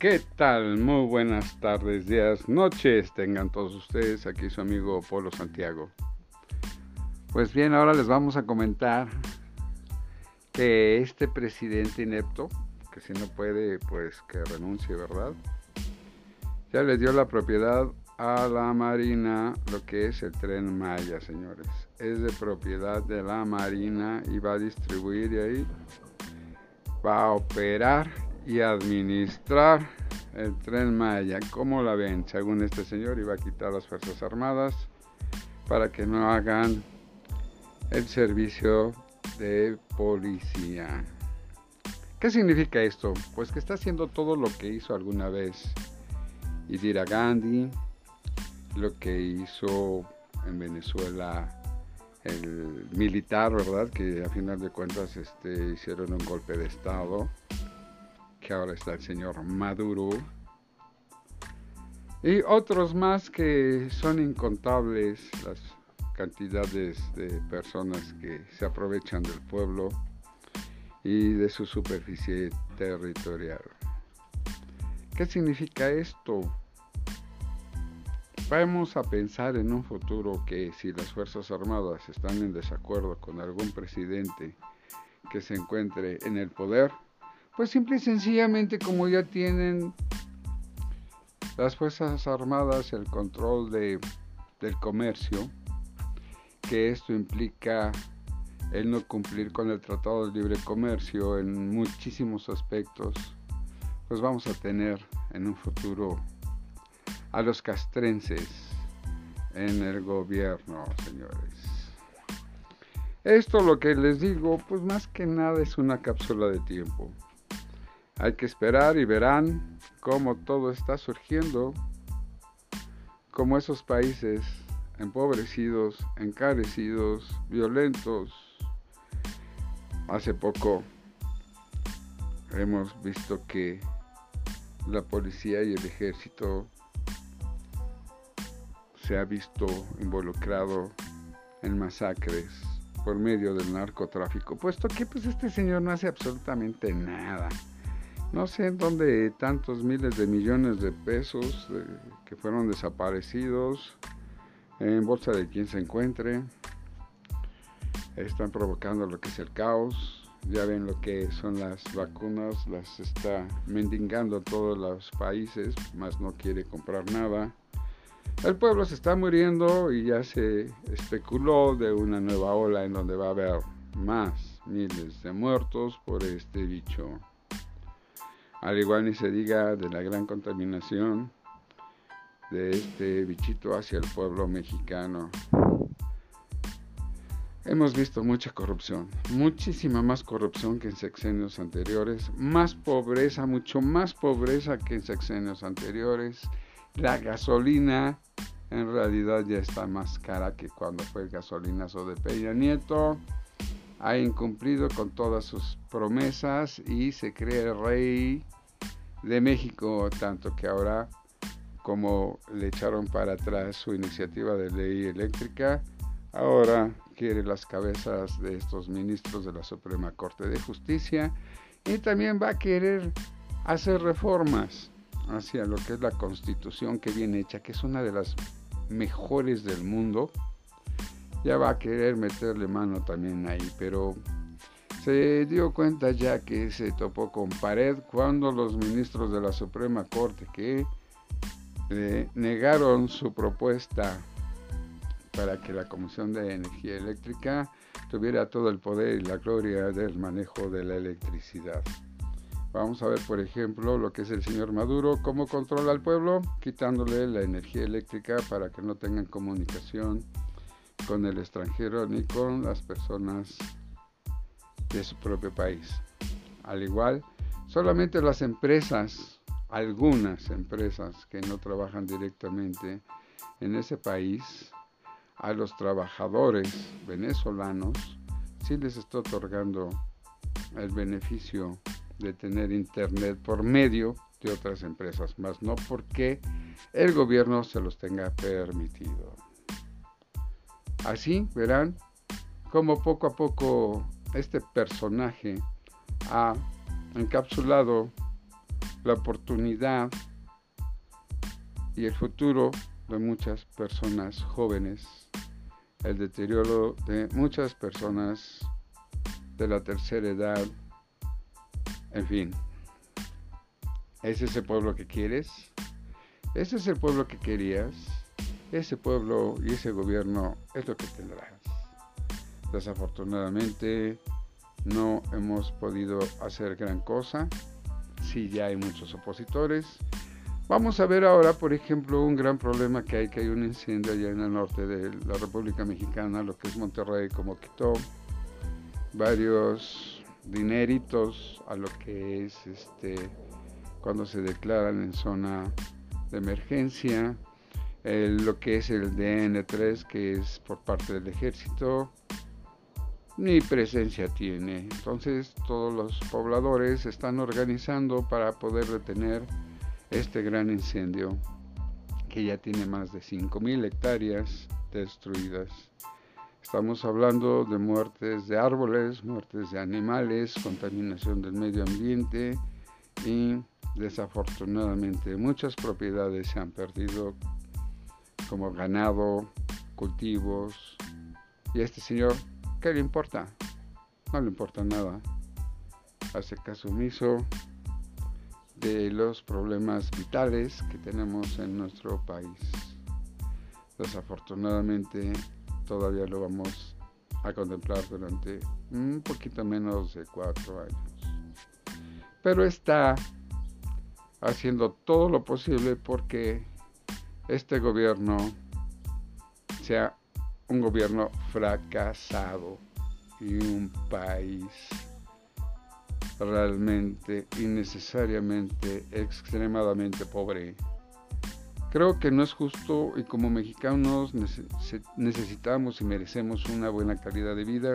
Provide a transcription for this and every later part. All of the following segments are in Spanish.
¿Qué tal? Muy buenas tardes, días, noches tengan todos ustedes. Aquí su amigo Polo Santiago. Pues bien, ahora les vamos a comentar que este presidente inepto, que si no puede, pues que renuncie, ¿verdad? Ya le dio la propiedad a la Marina lo que es el tren Maya, señores. Es de propiedad de la Marina y va a distribuir y ahí va a operar y administrar el tren Maya. ¿Cómo la ven? Según este señor, iba a quitar las Fuerzas Armadas para que no hagan el servicio de policía. ¿Qué significa esto? Pues que está haciendo todo lo que hizo alguna vez Indira Gandhi, lo que hizo en Venezuela el militar, ¿verdad? Que a final de cuentas este, hicieron un golpe de Estado que ahora está el señor Maduro, y otros más que son incontables las cantidades de personas que se aprovechan del pueblo y de su superficie territorial. ¿Qué significa esto? Vamos a pensar en un futuro que si las Fuerzas Armadas están en desacuerdo con algún presidente que se encuentre en el poder, pues simple y sencillamente como ya tienen las Fuerzas Armadas el control de, del comercio, que esto implica el no cumplir con el Tratado de Libre Comercio en muchísimos aspectos, pues vamos a tener en un futuro a los castrenses en el gobierno, señores. Esto lo que les digo, pues más que nada es una cápsula de tiempo. Hay que esperar y verán cómo todo está surgiendo, como esos países empobrecidos, encarecidos, violentos. Hace poco hemos visto que la policía y el ejército se ha visto involucrado en masacres por medio del narcotráfico, puesto que pues este señor no hace absolutamente nada. No sé en dónde tantos miles de millones de pesos eh, que fueron desaparecidos en bolsa de quien se encuentre. Están provocando lo que es el caos. Ya ven lo que son las vacunas, las está mendigando todos los países, más no quiere comprar nada. El pueblo se está muriendo y ya se especuló de una nueva ola en donde va a haber más miles de muertos por este bicho. Al igual ni se diga de la gran contaminación de este bichito hacia el pueblo mexicano. Hemos visto mucha corrupción, muchísima más corrupción que en sexenios anteriores, más pobreza, mucho más pobreza que en sexenios anteriores. La gasolina en realidad ya está más cara que cuando fue el gasolinazo de Peña Nieto ha incumplido con todas sus promesas y se cree rey de México, tanto que ahora como le echaron para atrás su iniciativa de ley eléctrica, ahora quiere las cabezas de estos ministros de la Suprema Corte de Justicia y también va a querer hacer reformas hacia lo que es la constitución que viene hecha, que es una de las mejores del mundo ya va a querer meterle mano también ahí, pero se dio cuenta ya que se topó con pared cuando los ministros de la Suprema Corte que eh, negaron su propuesta para que la Comisión de Energía Eléctrica tuviera todo el poder y la gloria del manejo de la electricidad. Vamos a ver, por ejemplo, lo que es el señor Maduro, cómo controla al pueblo, quitándole la energía eléctrica para que no tengan comunicación con el extranjero ni con las personas de su propio país. Al igual, solamente las empresas, algunas empresas que no trabajan directamente en ese país, a los trabajadores venezolanos, sí les está otorgando el beneficio de tener internet por medio de otras empresas, más no porque el gobierno se los tenga permitido. Así verán cómo poco a poco este personaje ha encapsulado la oportunidad y el futuro de muchas personas jóvenes, el deterioro de muchas personas de la tercera edad, en fin. ¿Ese es el pueblo que quieres? ¿Ese es el pueblo que querías? Ese pueblo y ese gobierno es lo que tendrás. Desafortunadamente no hemos podido hacer gran cosa. Sí, ya hay muchos opositores. Vamos a ver ahora, por ejemplo, un gran problema que hay, que hay un incendio allá en el norte de la República Mexicana, lo que es Monterrey, como quitó varios dineritos a lo que es este cuando se declaran en zona de emergencia, lo que es el DN3, que es por parte del ejército, ni presencia tiene. Entonces todos los pobladores están organizando para poder detener este gran incendio que ya tiene más de 5.000 hectáreas destruidas. Estamos hablando de muertes de árboles, muertes de animales, contaminación del medio ambiente y desafortunadamente muchas propiedades se han perdido como ganado, cultivos. Y a este señor, ¿qué le importa? No le importa nada. Hace caso omiso de los problemas vitales que tenemos en nuestro país. Desafortunadamente todavía lo vamos a contemplar durante un poquito menos de cuatro años. Pero está haciendo todo lo posible porque este gobierno sea un gobierno fracasado y un país realmente innecesariamente extremadamente pobre. Creo que no es justo y como mexicanos necesitamos y merecemos una buena calidad de vida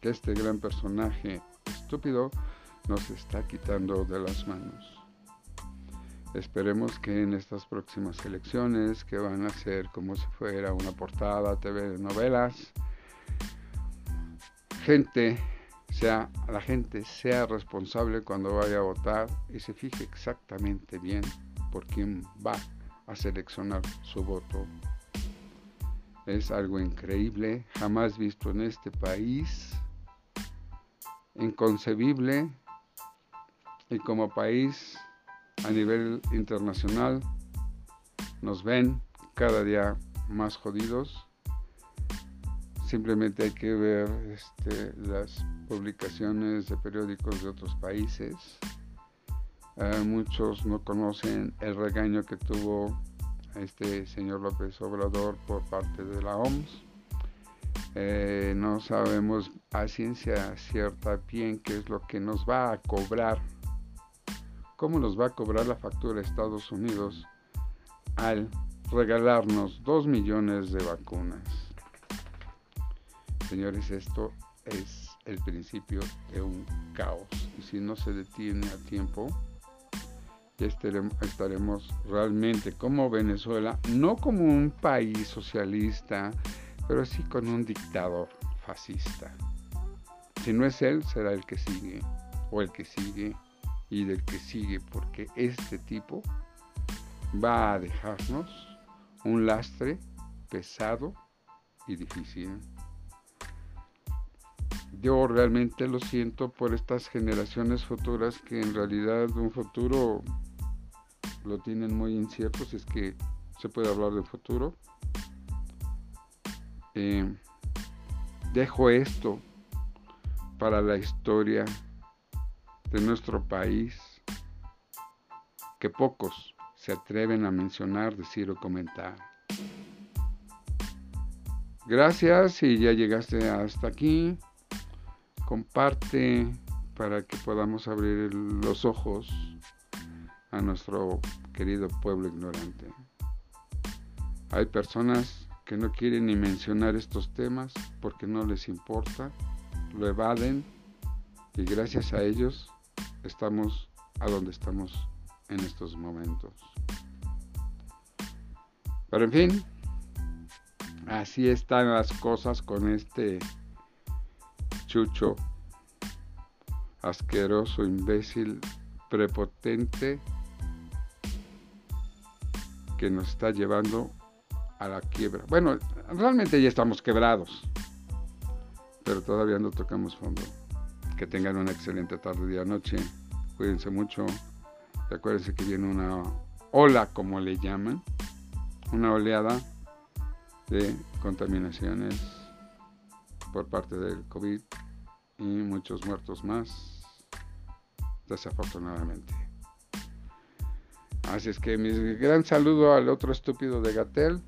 que este gran personaje estúpido nos está quitando de las manos. Esperemos que en estas próximas elecciones, que van a ser como si fuera una portada TV de novelas, gente sea la gente sea responsable cuando vaya a votar y se fije exactamente bien por quién va a seleccionar su voto. Es algo increíble, jamás visto en este país, inconcebible y como país a nivel internacional nos ven cada día más jodidos. Simplemente hay que ver este, las publicaciones de periódicos de otros países. Eh, muchos no conocen el regaño que tuvo este señor López Obrador por parte de la OMS. Eh, no sabemos a ciencia cierta bien qué es lo que nos va a cobrar cómo nos va a cobrar la factura Estados Unidos al regalarnos dos millones de vacunas. Señores, esto es el principio de un caos. Y si no se detiene a tiempo, estaremos realmente como Venezuela, no como un país socialista, pero sí con un dictador fascista. Si no es él, será el que sigue, o el que sigue, y del que sigue, porque este tipo va a dejarnos un lastre pesado y difícil. Yo realmente lo siento por estas generaciones futuras que en realidad un futuro lo tienen muy incierto, si es que se puede hablar de futuro. Eh, dejo esto para la historia de nuestro país que pocos se atreven a mencionar, decir o comentar. Gracias si ya llegaste hasta aquí. Comparte para que podamos abrir los ojos a nuestro querido pueblo ignorante. Hay personas que no quieren ni mencionar estos temas porque no les importa, lo evaden y gracias a ellos estamos a donde estamos en estos momentos. Pero en fin, así están las cosas con este chucho asqueroso, imbécil, prepotente que nos está llevando a la quiebra. Bueno, realmente ya estamos quebrados, pero todavía no tocamos fondo. Que tengan una excelente tarde, día, noche. Cuídense mucho. Recuérdense que viene una ola, como le llaman, una oleada de contaminaciones por parte del COVID y muchos muertos más, desafortunadamente. Así es que mi gran saludo al otro estúpido de Gatel,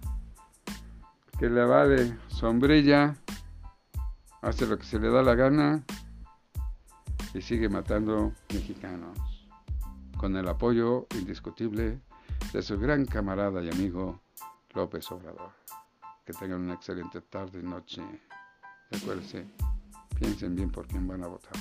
que le vale sombrilla, hace lo que se le da la gana y sigue matando mexicanos, con el apoyo indiscutible de su gran camarada y amigo López Obrador. Que tengan una excelente tarde y noche. Recuérdense, piensen bien por quién van a votar.